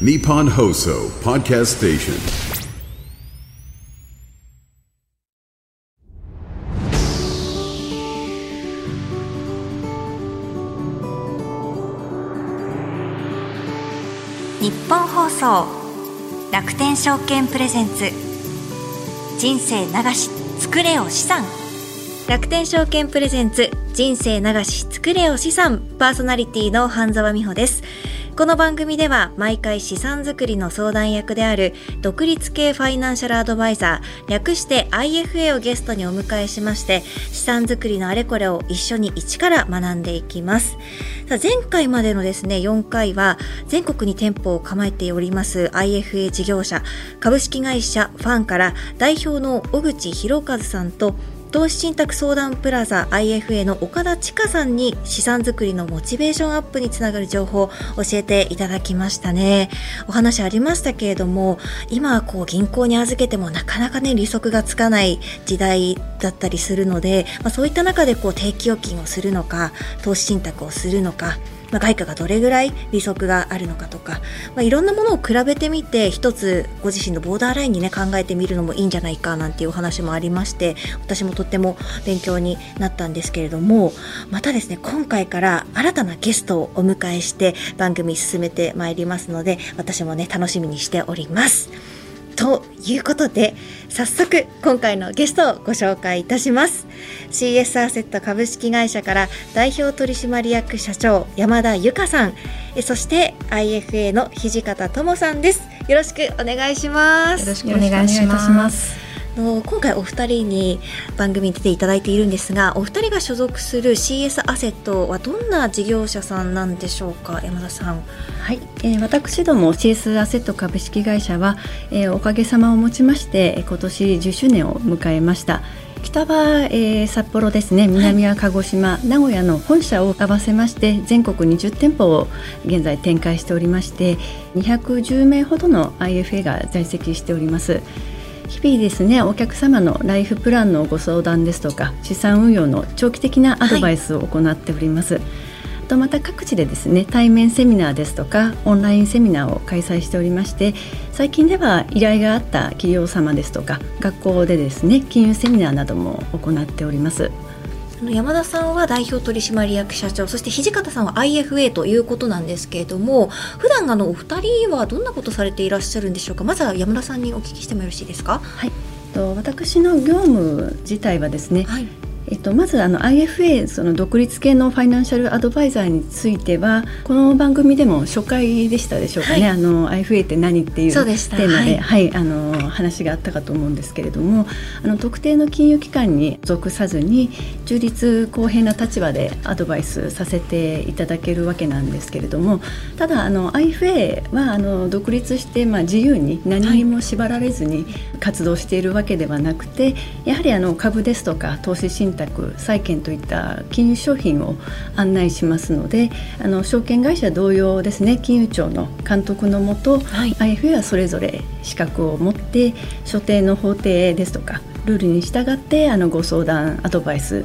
Nippon Hoso Podcast Station. 日本放送楽天証券プレゼンツ。人生流し作れよ資産。楽天証券プレゼンツ。人生流し作れよ資産パーソナリティの半沢美穂です。この番組では毎回資産作りの相談役である独立系ファイナンシャルアドバイザー略して IFA をゲストにお迎えしまして資産作りのあれこれを一緒に一から学んでいきます。さあ前回までのですね4回は全国に店舗を構えております IFA 事業者株式会社ファンから代表の小口博和さんと投資信託相談プラザ IFA の岡田千佳さんに資産作りのモチベーションアップにつながる情報を教えていただきましたね。お話ありましたけれども今はこう銀行に預けてもなかなかね利息がつかない時代だったりするので、まあ、そういった中でこう定期預金をするのか投資信託をするのかまあ、外貨がどれぐらい利息があるのかとか、まあ、いろんなものを比べてみて一つご自身のボーダーラインにね考えてみるのもいいんじゃないかなんていうお話もありまして私もとっても勉強になったんですけれどもまたですね今回から新たなゲストをお迎えして番組進めてまいりますので私もね楽しみにしております。ということで早速今回のゲストをご紹介いたします。CS アセット株式会社から代表取締役社長山田由香さん。そして IFA の土方智さんです。よろしくお願いします。よろしくお願いします。の今回お二人に番組に出ていただいているんですがお二人が所属する CS アセットはどんな事業者さんなんでしょうか山田さん。はい、えー、私ども CS アセット株式会社は、えー、おかげさまをもちまして今年10周年を迎えました。北は、えー、札幌ですね。南は鹿児島、はい、名古屋の本社を合わせまして全国20店舗を現在展開しておりまして210名ほどの IFA が在籍しております日々ですねお客様のライフプランのご相談ですとか資産運用の長期的なアドバイスを行っております、はい、とまた各地でですね対面セミナーですとかオンラインセミナーを開催しておりまして最近では依頼があった企業様ですとか学校でですね金融セミナーなども行っております。山田さんは代表取締役社長そして土方さんは IFA ということなんですけれども普段あのお二人はどんなことされていらっしゃるんでしょうか？まずは山田さんにお聞きしてもよろしいですか？はい。私の業務自体はですね、はい、えっと、まずあの IFA その独立系のファイナンシャルアドバイザーについてはこの番組でも初回でしたでしょうかね、はい、あの IFA って何っていうテーマで、はい、はい、あの話があったかと思うんですけれどもあの特定の金融機関に属さずに中立公平な立場でアドバイスさせていただけるわけなんですけれどもただあの IFA はあの独立して、まあ、自由に何にも縛られずに活動しているわけではなくて、やはりあの株ですとか投資信託債券といった金融商品を案内しますのであの証券会社同様ですね金融庁の監督のもと、はい、IFA はそれぞれ資格を持って所定の法定ですとかルールに従ってあのご相談アドバイス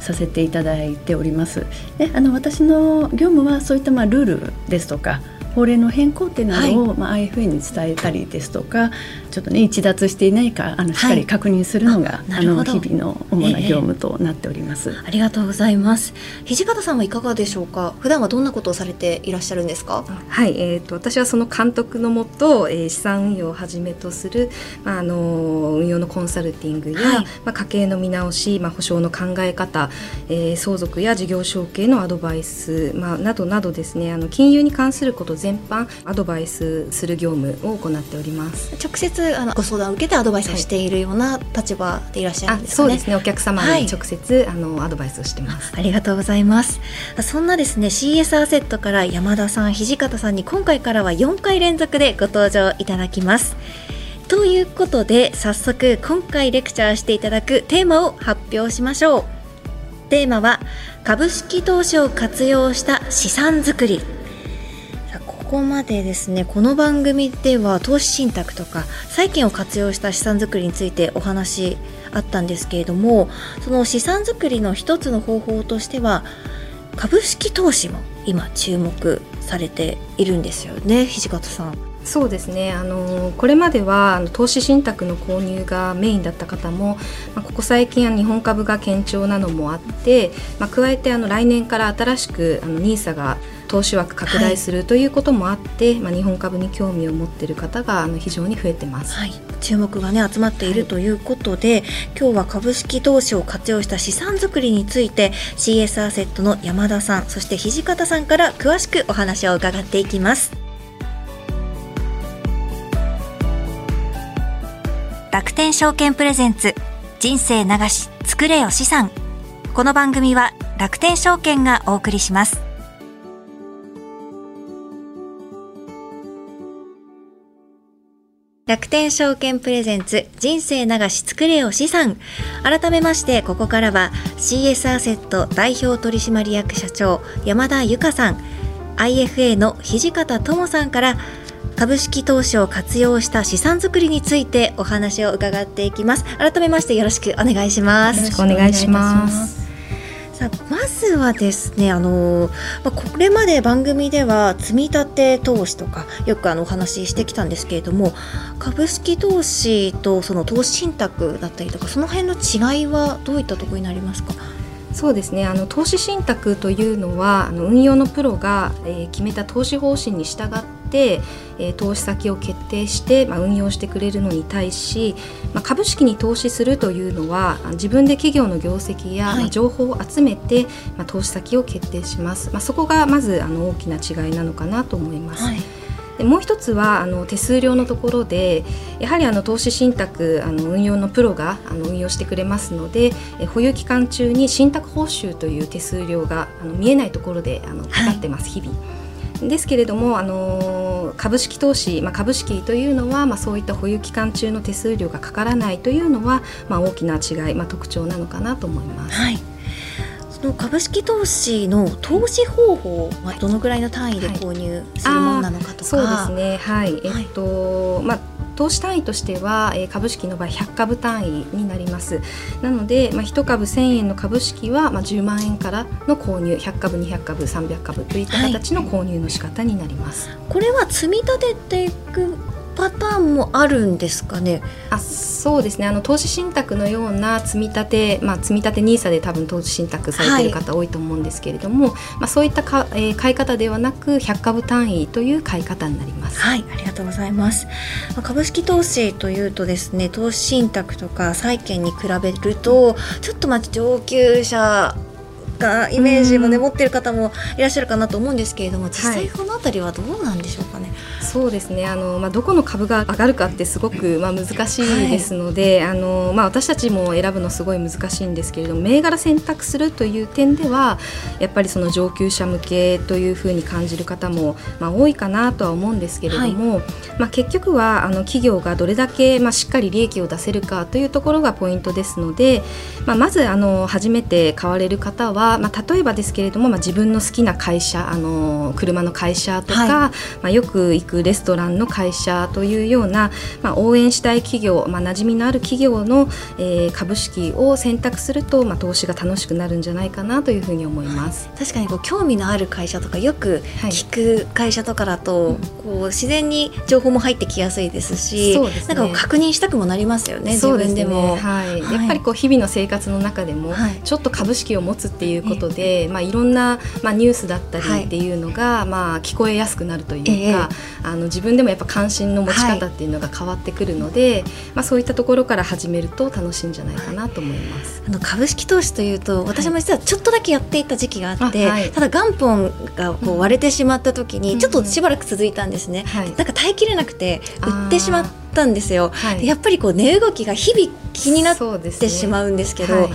させていただいております。であの私の業務はそういったまあルールですとか法令の変更っていうのを、はい、まあ、IFA に伝えたりですとかちょっとね一脱していないかあのしっかり確認するのが、はい、あの日々の主な業務となっております、えー、ありがとうございます。土方さんはいかがでしょうか？普段はどんなことをされていらっしゃるんですか？はい、えーと、私はその監督のもと、えー、資産運用をはじめとする、まあ、あの運用のコンサルティングや、はい、まあ、家計の見直し、まあ、保証の考え方、えー、相続や事業承継のアドバイス、まあ、などなどですねあの金融に関すること全般アドバイスする業務を行っております。直接あのご相談を受けてアドバイスをしているような立場でいらっしゃるんですかね、そうですね。お客様に直接、はい、あのアドバイスをしてます。ありがとうございます。そんなですね CS アセットから山田さん土方さんに今回からは4回連続でご登場いただきます。ということで早速今回レクチャーしていただくテーマを発表しましょう。テーマは株式投資を活用した資産作りここまでですねこの番組では投資信託とか債券を活用した資産作りについてお話あったんですけれどもその資産作りの一つの方法としては株式投資も今注目されているんですよね土方さん。そうですねあのこれまではあの投資信託の購入がメインだった方も、まあ、ここ最近は日本株が堅調なのもあって、まあ、加えてあの来年から新しくあの NISA が投資枠拡大するということもあって、はい、まあ、日本株に興味を持っている方があの非常に増えてます、はい、注目が、ね、集まっているということで、はい、今日は株式投資を活用した資産作りについて CS アセットの山田さんそして土方さんから詳しくお話を伺っていきます。楽天証券プレゼンツ人生流し作れよ資産。この番組は楽天証券がお送りします楽天証券プレゼンツ人生流し作れよ資産。改めましてここからは CS アセット代表取締役社長山田由香さん。IFA の土方智さんから株式投資を活用した資産作りについてお話を伺っていきます。改めましてよろしくお願いします。よろしくお願いします。さあまずはですねあの、まあ、これまで番組では積み立て投資とかよくあのお話ししてきたんですけれども株式投資とその投資信託だったりとかその辺の違いはどういったところになりますか？そうですね。あの投資信託というのはあの運用のプロが、えー、決めた投資方針に従って、えー、投資先を決定して、まあ、運用してくれるのに対し、まあ、株式に投資するというのは自分で企業の業績や、はい、まあ、情報を集めて、まあ、投資先を決定します、まあ、そこがまずあの大きな違いなのかなと思います。はいでもう一つはあの手数料のところでやはりあの投資信託あの運用のプロがあの運用してくれますのでえ保有期間中に信託報酬という手数料があの見えないところであのかかってます、はい、日々。ですけれども、あの株式投資、まあ、株式というのは、まあ、そういった保有期間中の手数料がかからないというのは、まあ、大きな違い、まあ、特徴なのかなと思います。はい。その株式投資の投資方法はどのぐらいの単位で購入するものなのかとか、はい、そうですね。はい。えっと、まあ投資単位としては、えー、株式の場合100株単位になります。なので、まあ、1株1000円の株式は、まあ、10万円からの購入100株200株300株といった形の購入の仕方になります、はい、これは積み立てていくパターンもあるんですかね？あそうですねあの投資信託のような積み立て、まあ、積み立て NISA で多分投資信託されている方多いと思うんですけれども、はい、まあ、そういったか、えー、買い方ではなく100株単位という買い方になります。はいありがとうございます、まあ、株式投資というとですね投資信託とか債券に比べるとちょっとまあ上級者がイメージもね、持ってる方もいらっしゃるかなと思うんですけれども実際この辺りはどうなんでしょうかね？はい、そうですね。あの、まあ、どこの株が上がるかってすごく、まあ、難しいですので、はい、あのまあ、私たちも選ぶのすごい難しいんですけれども銘柄選択するという点ではやっぱりその上級者向けというふうに感じる方も、まあ、多いかなとは思うんですけれども、はい、まあ、結局はあの企業がどれだけ、まあ、しっかり利益を出せるかというところがポイントですので、まあ、まずあの初めて買われる方はまあ、例えばですけれども、まあ、自分の好きな会社あの車の会社とか、はい、まあ、よく行くレストランの会社というような、まあ、応援したい企業、まあ、馴染みのある企業の、えー、株式を選択すると、まあ、投資が楽しくなるんじゃないかなというふうに思います。確かにこう興味のある会社とかよく聞く会社とかだと、はい、こう自然に情報も入ってきやすいですし、ね、なんか確認したくもなりますよね。自分でも、ね、はい、やっぱりこう日々の生活の中でも、ちょっと株式を持つっていうことで、まあ、いろんな、まあ、ニュースだったりっていうのが、はい、まあ、聞こえやすくなるというか、えー、あの自分でもやっぱ関心の持ち方っていうのが変わってくるので、はい、まあ、そういったところから始めると楽しいんじゃないかなと思います。あの株式投資というと私も実はちょっとだけやっていた時期があって、はい、ただ元本がこう割れてしまった時にちょっとしばらく続いたんですね。なんか耐えきれなくて売ってしまったんですよ。やっぱりこう値動きが日々気になってしまうんですけど、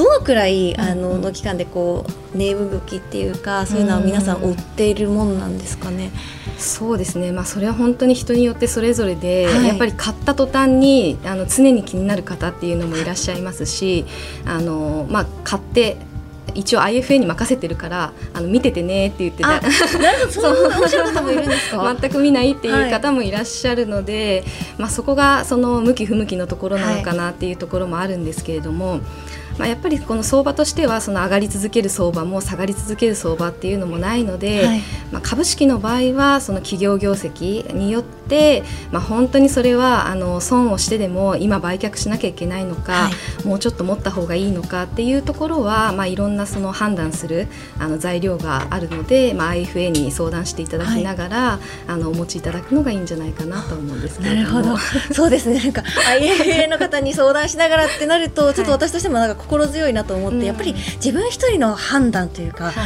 どのくらいあのの期間でこう値動きっていうかそういうのは皆さん追っているものなんですかね？そうですね、まあ、それは本当に人によってそれぞれで、はい、やっぱり買った途端にあの常に気になる方っていうのもいらっしゃいますしあの、まあ、買って一応 IFA に任せてるからあの見ててねって言ってな そう。面白い方もいるんですか？全く見ないっていう方もいらっしゃるので、はい、まあ、そこがその向き不向きのところなのかなっていうところもあるんですけれども。まあ、やっぱりこの相場としてはその上がり続ける相場も下がり続ける相場っていうのもないので、はい、まあ、株式の場合はその企業業績によって、まあ、本当にそれはあの損をしてでも今売却しなきゃいけないのか、はい、もうちょっと持った方がいいのかっていうところは、まあ、いろんなその判断するあの材料があるので、まあ、IFA に相談していただきながら、はい、あのお持ちいただくのがいいんじゃないかなと思うんですけれども。そうですね。なんか IFA の方に相談しながらってなるとちょっと私としてもなんか心強いなと思って、はい、やっぱり自分一人の判断というか、はい、な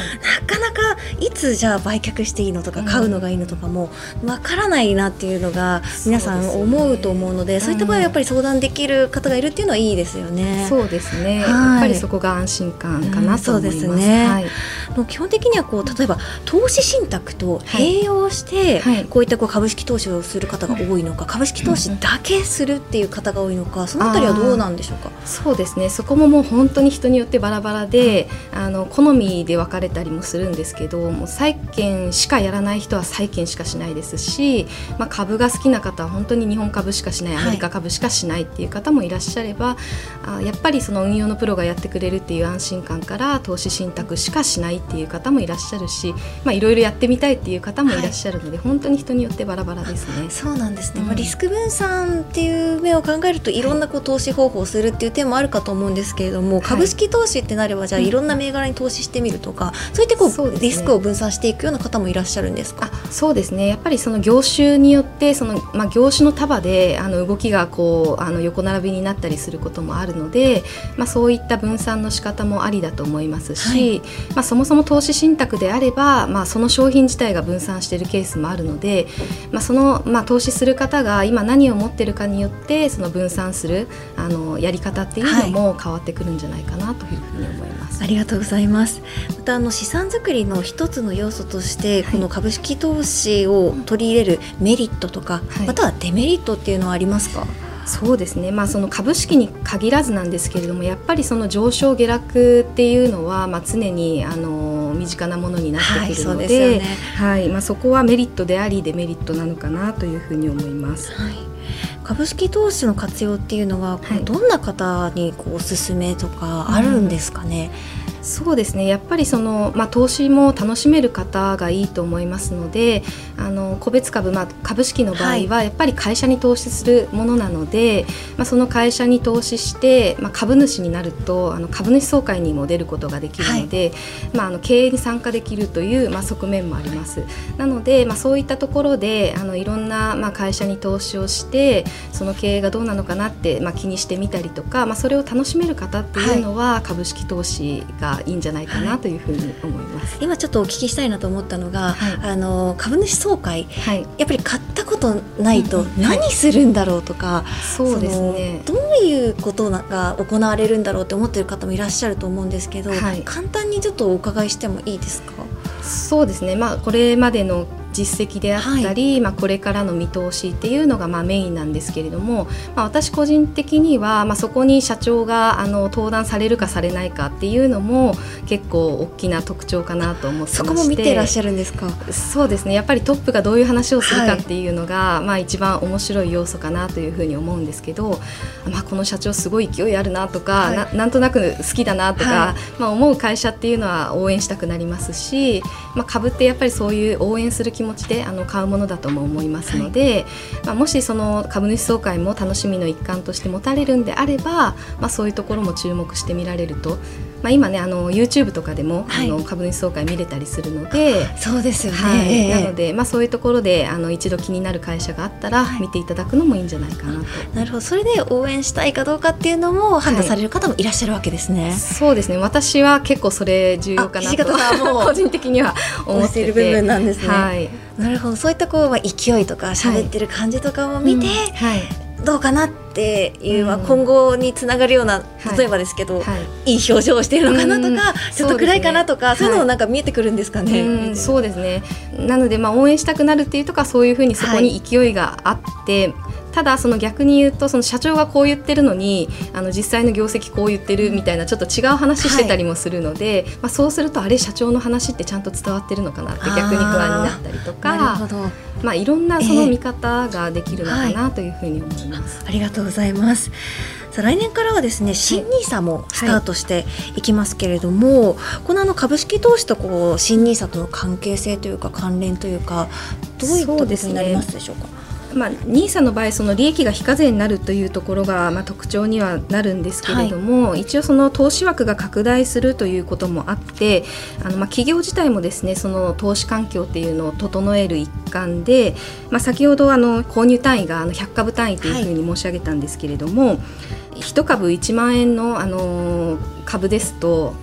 かなかいつじゃあ売却していいのとか買うのがいいのとかもわからないなっていうのが皆さん思うと思うのでそういった場合はやっぱり相談できる方がいるっていうのはいいですよね。そうですね、やっぱりそこが安心感かなと思います。うん、ね、はい、基本的にはこう例えば投資信託と併用して、こういったこう株式投資をする方が多いのか、株式投資だけするっていう方が多いのか、そのあたりはどうなんでしょうか？そうですね。そこももう本当に人によってバラバラで、あの好みで分かれたりもするんですけど、もう債券しかやらない人は債券しかしないですし、まあ株が好きな方は本当に日本株しかしない、アメリカ株しかしないっていう方もいらっしゃれば、あやっぱりその運用のプロがやってくれるっていう安心感から投資信託しかしないっていう方もいらっしゃるし、まあいろいろやってみたいっていう方もいらっしゃるので、はい、本当に人によってバラバラですね。そうなんですね。まあリスク分散っていう目を考えるといろんなこう投資方法をするっていう点もあるかと思うんですけれども、株式投資ってなればじゃあいろんな銘柄に投資してみるとか、そういったこう、ね、リスクを分散していくような方もいらっしゃるんですか？そうですね。やっぱりその業種によってそのまあ業種の束であの動きがこうあの横並びになったりすることもあるので、まあそういった分散の仕方もありだと思いますし、はい、まあそもそも投資信託であれば、まあその商品自体が分散しているケースもあるので、まあそのまあ投資する方が今何を持ってるかによってその分散するあのやり方っていうのも変わってくるんじゃないかなというふうに思います。はい、ありがとうございます。またあの資産作りの一つの要素として、はい、この株式投資を取り入れるメリットとか、はい、またはデメリットっていうのはありますか？そうですね、まあ、その株式に限らずなんですけれどもやっぱりその上昇下落っていうのは、まあ、常にあの身近なものになってくるので,、はい、ねはい、まあ、そこはメリットでありデメリットなのかなというふうに思います。はい株式投資の活用っていうのは、はい、どんな方にこうおすすめとかあるんですかね？うんそうですね。やっぱりその、まあ、投資も楽しめる方がいいと思いますのであの個別株、まあ、株式の場合はやっぱり会社に投資するものなので、はい、まあ、その会社に投資して、まあ、株主になるとあの株主総会にも出ることができるので、はい、まあ、あの経営に参加できるという、まあ、側面もあります。なので、まあ、そういったところであのいろんな、まあ、会社に投資をしてその経営がどうなのかなって、まあ、気にしてみたりとか、まあ、それを楽しめる方っていうのは、株式投資がいいんじゃないかなというふうに思います、はい、今ちょっとお聞きしたいなと思ったのが、はい、あの株主総会、はい、やっぱり買ったことないと何するんだろうとか、そうですね。どういうことが行われるんだろうって思ってる方もいらっしゃると思うんですけど、簡単にちょっとお伺いしてもいいですか？そうですね、まあ、これまでの実績であったり、はい、まあ、これからの見通しっていうのがまあメインなんですけれども、まあ、私個人的には、まあ、そこに社長があの登壇されるかされないかっていうのも結構大きな特徴かなと思ってそこも見てらっしゃるんですか？そうですね。やっぱりトップがどういう話をするかっていうのが、はい、まあ、一番面白い要素かなというふうに思うんですけど、まあ、この社長すごい勢いあるなとか、はい、ななんとなく好きだなとか、まあ、思う会社っていうのは応援したくなりますし、まあ、株ってやっぱりそういう応援する気持ちであの買うものだとも思いますので、はい、まあ、もしその株主総会も楽しみの一環として持たれるんであれば、まあ、そういうところも注目してみられると、まあ、今ねあの YouTube とかでも、はい、あの株主総会見れたりするのでそうですよね、はい、なので、まあ、そういうところであの一度気になる会社があったら見ていただくのもいいんじゃないかなと。なるほど。それで応援したいかどうかっていうのも判断される方もいらっしゃるわけですね。そうですね。私は結構それ重要かなと 個人的には思っている部分なんですね。はい。なるほど。そういったこう、まあ、勢いとか喋ってる感じとかも見て、はい、どうかなっていう、まあ、今後につながるような、例えばですけど、い。い表情をしているのかなとか、ちょっと暗いかなとかそういうのもなんか見えてくるんですかね。そうですね。なので、まあ、応援したくなるっていうとかそういうふうにそこに勢いがあって、ただその逆に言うとその社長がこう言ってるのにあの実際の業績こう言ってるみたいなちょっと違う話してたりもするので、はい、まあ、そうするとあれ社長の話ってちゃんと伝わってるのかなって逆に不安になったりとかまあ、いろんなその見方ができるのかなというふうに思います。えーはい、ありがとうございます。来年からはですね新ニーサもスタートしていきますけれども、はい、このあの株式投資とこう新ニーサとの関係性というか関連というかどういったことになりますでしょうか？まあ、NISA の場合その利益が非課税になるというところが、まあ、特徴にはなるんですけれども、はい、一応その投資枠が拡大するということもあってあの、まあ、企業自体もですねその投資環境っていうのを整える一環で、まあ、先ほどあの購入単位があの100株単位というふうに申し上げたんですけれども、はい、1株1万円のあの株ですと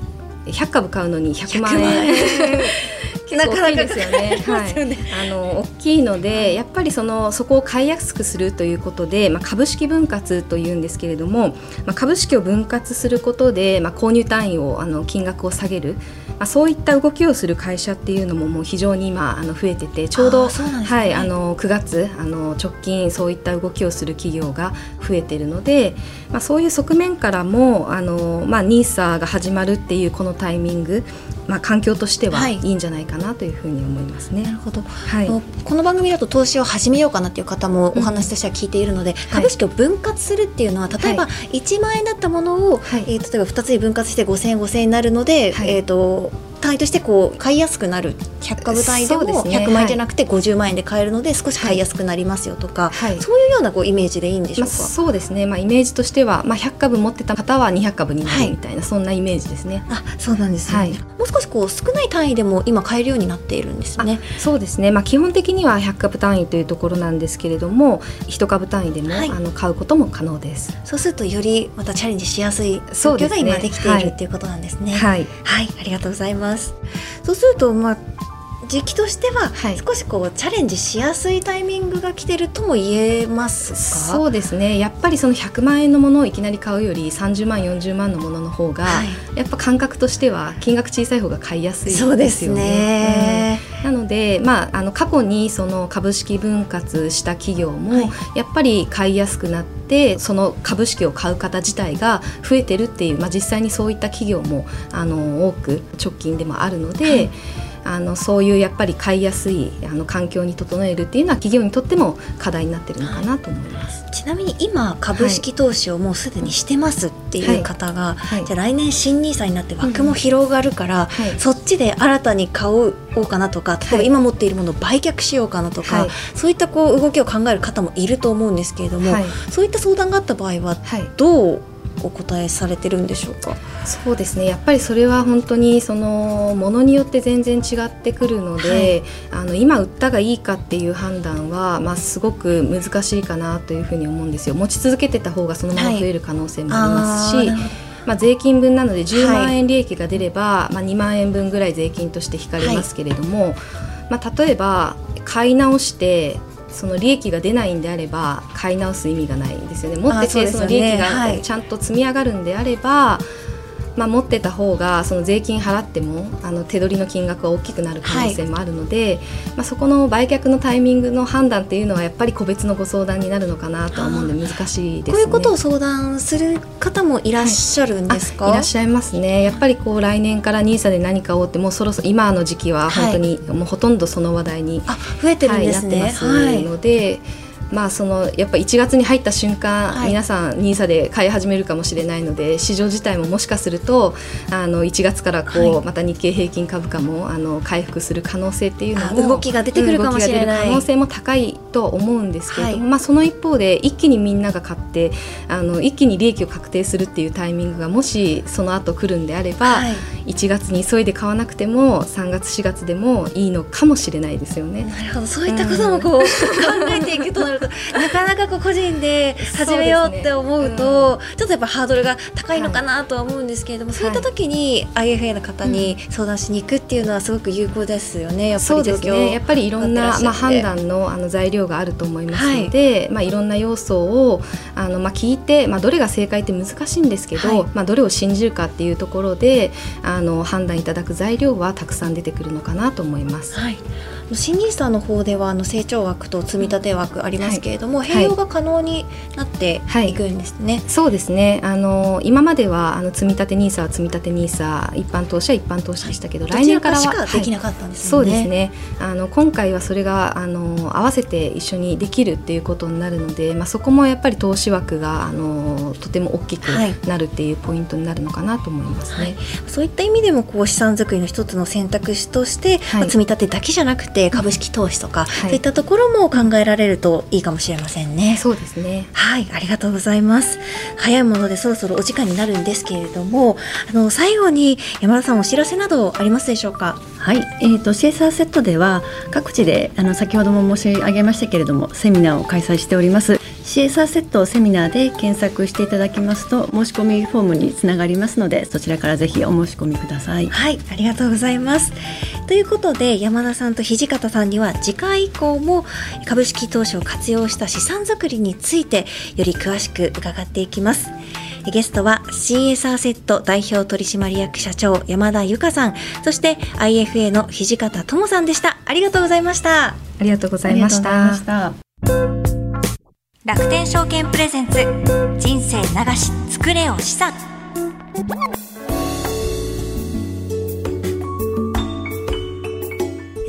100株買うのに100万円。結構 大きいですよね。はい、あの大きいのでやっぱりそのそこを買いやすくするということで、まあ、株式分割というんですけれども、まあ、株式を分割することで、まあ、購入単位をあの金額を下げる、まあ、そういった動きをする会社っていうのももう非常に今あの増えててちょうど、ね、はいあの9月あの直近そういった動きをする企業が増えているので、まあ、そういう側面からもあの、まあ、ニーサが始まるっていうこのタイミングまあ、環境としてはい。いんじゃないかなというふうに思いますね。なるほど、はい、この番組だと投資を始めようかなという方もお話としては聞いているので、うん、株式を分割するっていうのは、例えば1万円だったものを、はい、えー、例えば2つに分割して5000円5000円になるので、はい、えーと単位としてこう買いやすくなる。100株単位でも100万円じゃなくて50万円で買えるので少し買いやすくなりますよとか、はい、そういうようなこうイメージでいいんでしょうか、まあ、そうですね、まあ、イメージとしては、まあ、100株持ってた方は200株になるみたいな、はい、そんなイメージですね。あそうなんですね、はい、もう少しこう少ない単位でも今買えるようになっているんですね。そうですね、まあ、基本的には100株単位というところなんですけれども1株単位でも、あの買うことも可能です。そうするとよりまたチャレンジしやすい状況が今できている、っていうことなんですね。はい、はい、ありがとうございます。そうすると、まあ、時期としては少しこう、チャレンジしやすいタイミングが来てるとも言えますか？そうですね。やっぱりその100万円のものをいきなり買うより30万40万のものの方が、はい、やっぱ感覚としては金額小さい方が買いやすいですよね。そうですね、うん、なので、まあ、あの過去にその株式分割した企業も、やっぱり買いやすくなってその株式を買う方自体が増えてるっていう、まあ、実際にそういった企業もあの多く直近でもあるので。はいあのそういうやっぱり買いやすいあの環境に整えるっていうのは企業にとっても課題になってるのかなと思います。ちなみに今株式投資をもうすでにしてますっていう方が、はい。はい、じゃあ来年新ニーサになって枠も広がるから、うん、そっちで新たに買おうかなとか例えば今持っているものを売却しようかなとか、そういったこう動きを考える方もいると思うんですけれども、そういった相談があった場合はどうお答えされてるんでしょうか？そうですね。やっぱりそれは本当にそのものによって全然違ってくるので、はい、あの今売ったがいいかっていう判断は、まあ、すごく難しいかなというふうに思うんですよ。持ち続けてた方がそのまま増える可能性もありますし、はいまあ、税金分なので10万円利益が出れば、はい、まあ、2万円分ぐらい税金として引かれますけれども、まあ、例えば買い直してその利益が出ないんであれば買い直す意味がないんですよね。持っててその利益がちゃんと積み上がるんであれば、まあ、持ってた方がその税金払ってもあの手取りの金額が大きくなる可能性もあるので、はい、まあ、そこの売却のタイミングの判断っていうのはやっぱり個別のご相談になるのかなとは思うんで難しいです、ね、こういうことを相談する方もいらっしゃるんですか、はい、いらっしゃいますね。やっぱりこう来年から NISA で何かをってもうそろそろ今の時期は本当にもうほとんどその話題に、はい、増えてるんですね、なってますので。まあ、そのやっぱ1月に入った瞬間、はい、皆さん NISA で買い始めるかもしれないので市場自体ももしかするとあの1月からこう、はい、また日経平均株価もあの回復する可能性っていうのも動きが出てくるかもしれない。可能性も高いと思うんですけれども、はい、まあ、その一方で一気にみんなが買ってあの一気に利益を確定するっていうタイミングがもしその後来るんであれば、はい、1月に急いで買わなくても3月4月でもいいのかもしれないですよね。なるほど。そういったこともこう、うん、考えていくとなるとなかなかこう個人で始めようって思うと、ねうん、ちょっとやっぱハードルが高いのかなとは思うんですけれども、はい、そういった時に IFA の方に相談しに行くっていうのはすごく有効ですよね、やっぱり状況、ね、やっぱりいろんな、まあ、判断のあの材料があると思いますので、はい。まあ、いろんな要素をあの、まあ、聞いて、まあ、どれが正解って難しいんですけど、はい、まあ、どれを信じるかっていうところであの判断いただく材料はたくさん出てくるのかなと思います。はい新ニーサの方ではあの成長枠と積立枠ありますけれども、はい、併用が可能になっていくんですね。はい、そうですね。あの今まではあの積立ニーサは積立ニーサ一般投資は一般投資でしたけど、来年からはできなかったんです、ね、そうですね。あの今回はそれがあの合わせて一緒にできるっていうことになるので、まあそこもやっぱり投資枠があのとても大きくなるっていうポイントになるのかなと思いますね。そういった意味でもこう資産作りの一つの選択肢として、まあ、積み立てだけじゃなくて株式投資とか、そういったところも考えられるといいかもしれませんね。そうですね。はい、ありがとうございます。早いものでそろそろお時間になるんですけれども、あの最後に山田さんお知らせなどありますでしょうか？はい、えーと、シェーサーセットでは各地であの先ほども申し上げましたけれどもセミナーを開催しておりますシエサーセットセミナーで検索していただきますと申し込みフォームにつながりますのでそちらからぜひお申し込みください。はいありがとうございます。ということで山田さんと土方さんには次回以降も株式投資を活用した資産作りについてより詳しく伺っていきます。ゲストは CSR セット代表取締役社長山田由香さん。そして IFA の土方智さんでした。ありがとうございました。ありがとうございました楽天証券プレゼンツ。人生流し作れよ資産。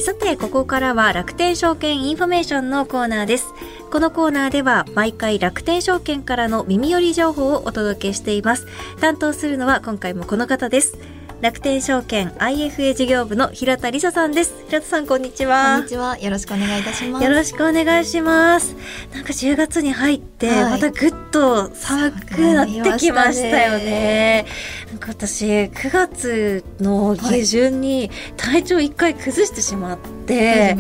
さてここからは楽天証券インフォメーションのコーナーです。このコーナーでは毎回楽天証券からの耳寄り情報をお届けしています。担当するのは今回もこの方です。楽天証券 IFA 事業部の平田理沙さんです。平田さんこんにちは。こんにちは。よろしくお願いいたします。よろしくお願いします。なんか10月に入って、はい、またぐっと寒くなってきましたよね。なんか私9月の下旬に体調一回崩してしまって、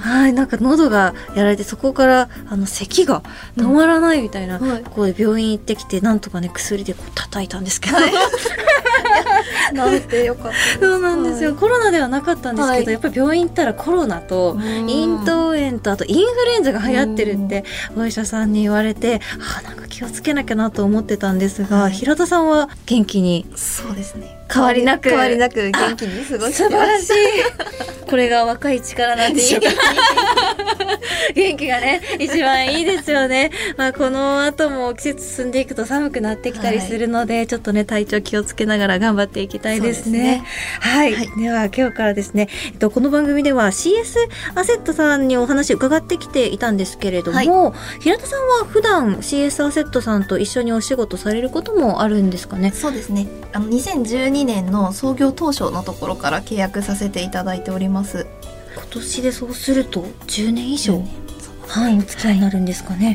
はい、なんか喉がやられてそこからあの咳が止まらないみたいな、うんはい、こう病院行ってきてなんとかね薬でこう叩いたんですけど、はい 治ってよかったそうなんですよ、はい、コロナではなかったんですけど、はい、やっぱり病院行ったらコロナと咽頭炎とあとインフルエンザが流行ってるってお医者さんに言われてあなんか気をつけなきゃなと思ってたんですが、はい、平田さんは元気にそうですね。変わりなく変わりなく元気に過ごして素晴らしい。これが若い力なんでしょうか元気がね一番いいですよね。まあこの後も季節進んでいくと寒くなってきたりするので、はい、ちょっとね体調気をつけながら頑張っていきたいですね、ね、はい、はい、では今日からですね、えっと、この番組では CS アセットさんにお話伺ってきていたんですけれども、はい、平田さんは普段 CS アセットさんと一緒にお仕事されることもあるんですかね？そうですね。あの2012年の創業当初のところから契約させていただいております。今年でそうすると10年以上、はい、お付き合いになるんですかね。は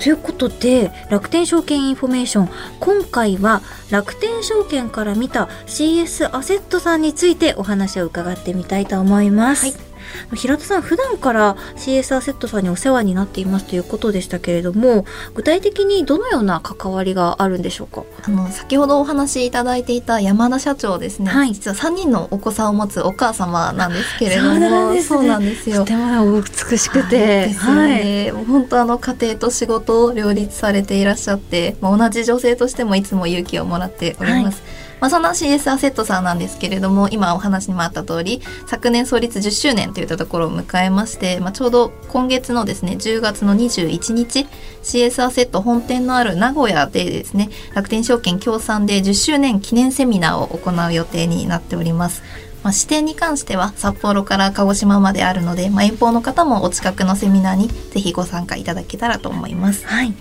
い、ということで楽天証券インフォメーション。今回は楽天証券から見た CS アセットさんについてお話を伺ってみたいと思います。はい平田さん普段から CS アセットさんにお世話になっていますということでしたけれども具体的にどのような関わりがあるんでしょうか？あの先ほどお話しいただいていた山田社長ですね、はい、実は3人のお子さんを持つお母様なんですけれどもそうなんですよ。とてもお美しくて、はい、ね、はい、本当あの家庭と仕事を両立されていらっしゃって、まあ、同じ女性としてもいつも勇気をもらっております、はいまあ、そんな CS アセットさんなんですけれども今お話にもあった通り昨年創立10周年といったところを迎えまして、まあ、ちょうど今月のですね10月の21日 CS アセット本店のある名古屋でですね楽天証券協賛で10周年記念セミナーを行う予定になっております。まあ、指定に関しては札幌から鹿児島まであるので、まあ、遠方の方もお近くのセミナーにぜひご参加いただけたらと思います。はい、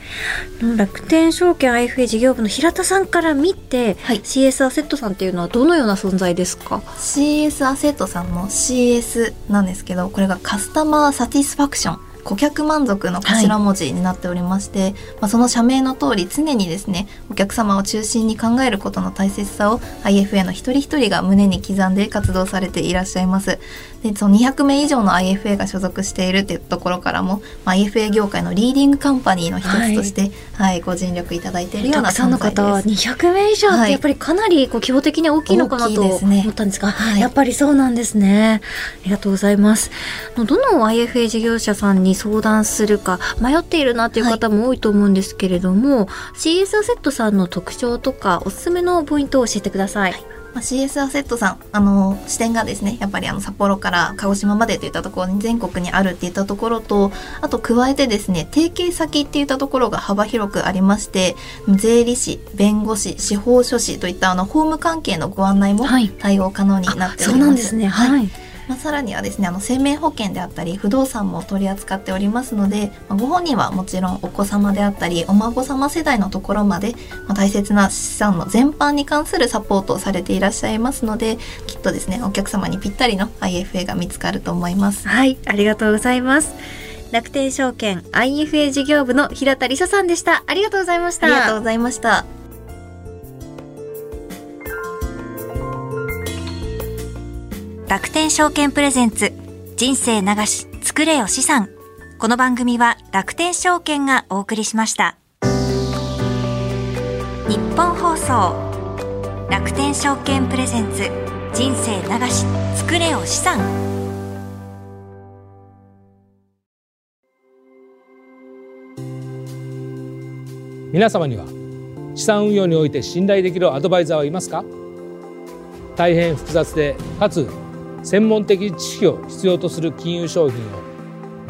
楽天証券 IFA 事業部の平田さんから見て、はい、CS アセットさんっていうのはどのような存在ですか？CS アセットさんの CS なんですけどこれがカスタマーサティスファクション顧客満足の頭文字になっておりまして、はい、まあ、その社名の通り常にですねお客様を中心に考えることの大切さを IFA の一人一人が胸に刻んで活動されていらっしゃいますでその200名以上の IFA が所属しているっていうところからも、まあ、IFA 業界のリーディングカンパニーの一つとして、はい、はい、ご尽力いただいているような存在です。の方200名以上ってやっぱりかなりこう規模的に大きいのかなと思ったんですが、はい、やっぱりそうなんですね。ありがとうございます。どの IFA 事業者さんに相談するか迷っているなという方も多いと思うんですけれども、はい、CS アセットさんの特徴とかおすすめのポイントを教えてください。まあ、CS アセットさんあの支店がですねやっぱりあの札幌から鹿児島までといったところに全国にあるっていったところとあと加えてですね提携先っていったところが幅広くありまして税理士弁護士司法書士といったあの法務関係のご案内も対応可能になっております。そうなんですね。はいまあ、さらにはですねあの生命保険であったり不動産も取り扱っておりますので、まあ、ご本人はもちろんお子様であったりお孫様世代のところまで、まあ、大切な資産の全般に関するサポートをされていらっしゃいますのできっとですねお客様にぴったりの IFA が見つかると思います。はいありがとうございます。楽天証券 IFA 事業部の平田理沙さんでした。ありがとうございました。ありがとうございました楽天証券プレゼンツ人生流し作れよ資産。この番組は楽天証券がお送りしました。日本放送楽天証券プレゼンツ人生流し作れよ資産。皆様には資産運用において信頼できるアドバイザーはいますか？大変複雑でかつ専門的知識を必要とする金融商品を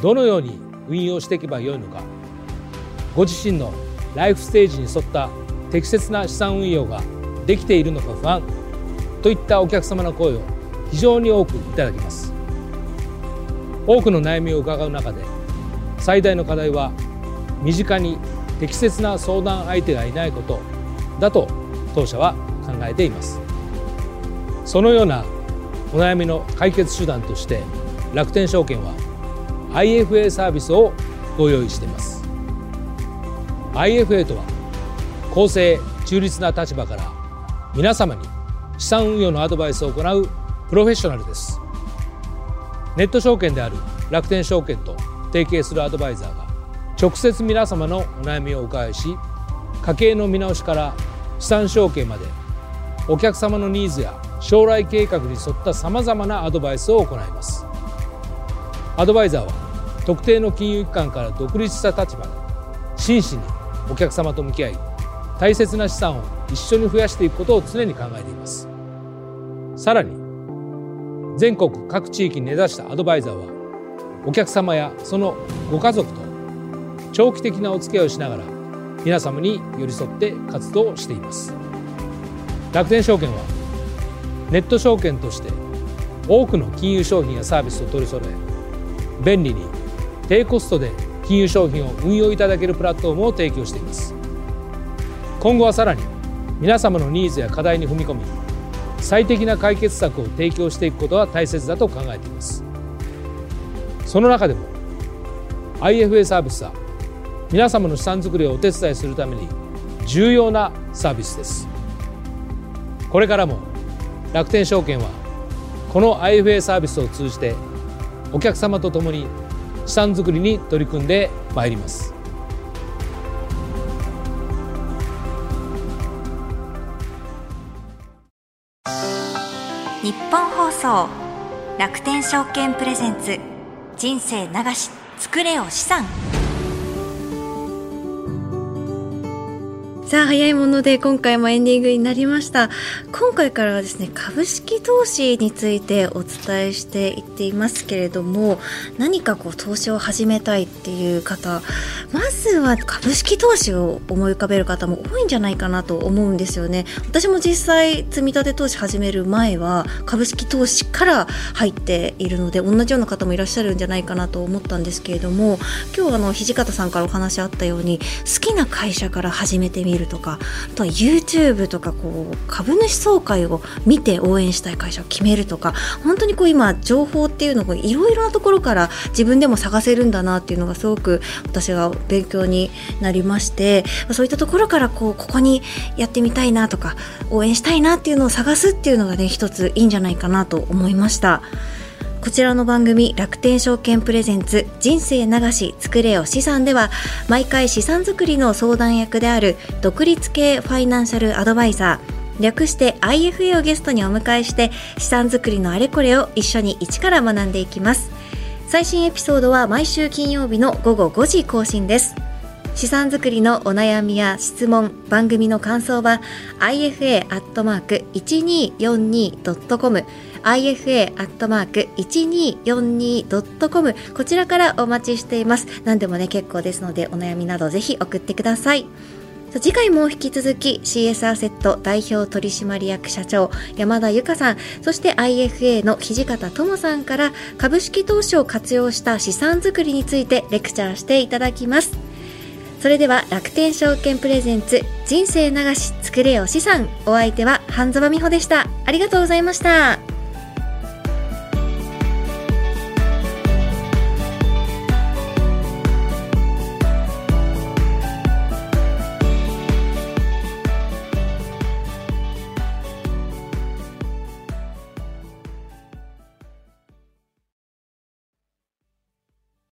どのように運用していけばよいのか。ご自身のライフステージに沿った適切な資産運用ができているのか不安といったお客様の声を非常に多くいただきます。多くの悩みを伺う中で最大の課題は身近に適切な相談相手がいないことだと当社は考えています。そのようなお悩みの解決手段として楽天証券は IFA サービスをご用意しています。IFA とは公正中立な立場から皆様に資産運用のアドバイスを行うプロフェッショナルです。ネット証券である楽天証券と提携するアドバイザーが直接皆様のお悩みをお伺いし家計の見直しから資産承継までお客様のニーズや将来計画に沿ったさまざまなアドバイスを行います。アドバイザーは特定の金融機関から独立した立場で真摯にお客様と向き合い大切な資産を一緒に増やしていくことを常に考えています。さらに全国各地域に根ざしたアドバイザーはお客様やそのご家族と長期的なお付き合いをしながら皆様に寄り添って活動しています。楽天証券はネット証券として多くの金融商品やサービスを取り揃え便利に低コストで金融商品を運用いただけるプラットフォームを提供しています。今後はさらに皆様のニーズや課題に踏み込み最適な解決策を提供していくことは大切だと考えています。その中でも IFA サービスは皆様の資産作りをお手伝いするために重要なサービスです。これからも楽天証券はこの IFA サービスを通じてお客様と共に資産づくりに取り組んでまいります。日本放送楽天証券プレゼンツ人生流し作れよ資産。さあ早いもので今回もエンディングになりました。今回からはですね株式投資についてお伝えしていっていますけれども何かこう投資を始めたいっていう方まずは株式投資を思い浮かべる方も多いんじゃないかなと思うんですよね。私も実際積み立て投資始める前は株式投資から入っているので同じような方もいらっしゃるんじゃないかなと思ったんですけれども今日あの土方さんからお話あったように好きな会社から始めてみる。るとかあとは YouTube とかこう株主総会を見て応援したい会社を決めるとか本当にこう今情報っていうのをいろいろなところから自分でも探せるんだなっていうのがすごく私が勉強になりましてそういったところからこうここにやってみたいなとか応援したいなっていうのを探すっていうのがね一ついいんじゃないかなと思いました。こちらの番組楽天証券プレゼンツ人生流し作れよ資産では毎回資産作りの相談役である独立系ファイナンシャルアドバイザー略して IFA をゲストにお迎えして資産作りのあれこれを一緒に一から学んでいきます。最新エピソードは毎週金曜日の午後5時更新です。資産作りのお悩みや質問番組の感想は ifa.1242.com ifa.1242.com こちらからお待ちしています。何でもね結構ですのでお悩みなどぜひ送ってください。次回も引き続き CS アセット代表取締役社長山田由香さんそして IFA の土方智さんから株式投資を活用した資産作りについてレクチャーしていただきます。それでは楽天証券プレゼンツ人生流し作れよ資産。お相手は半沢美穂でした。ありがとうございました。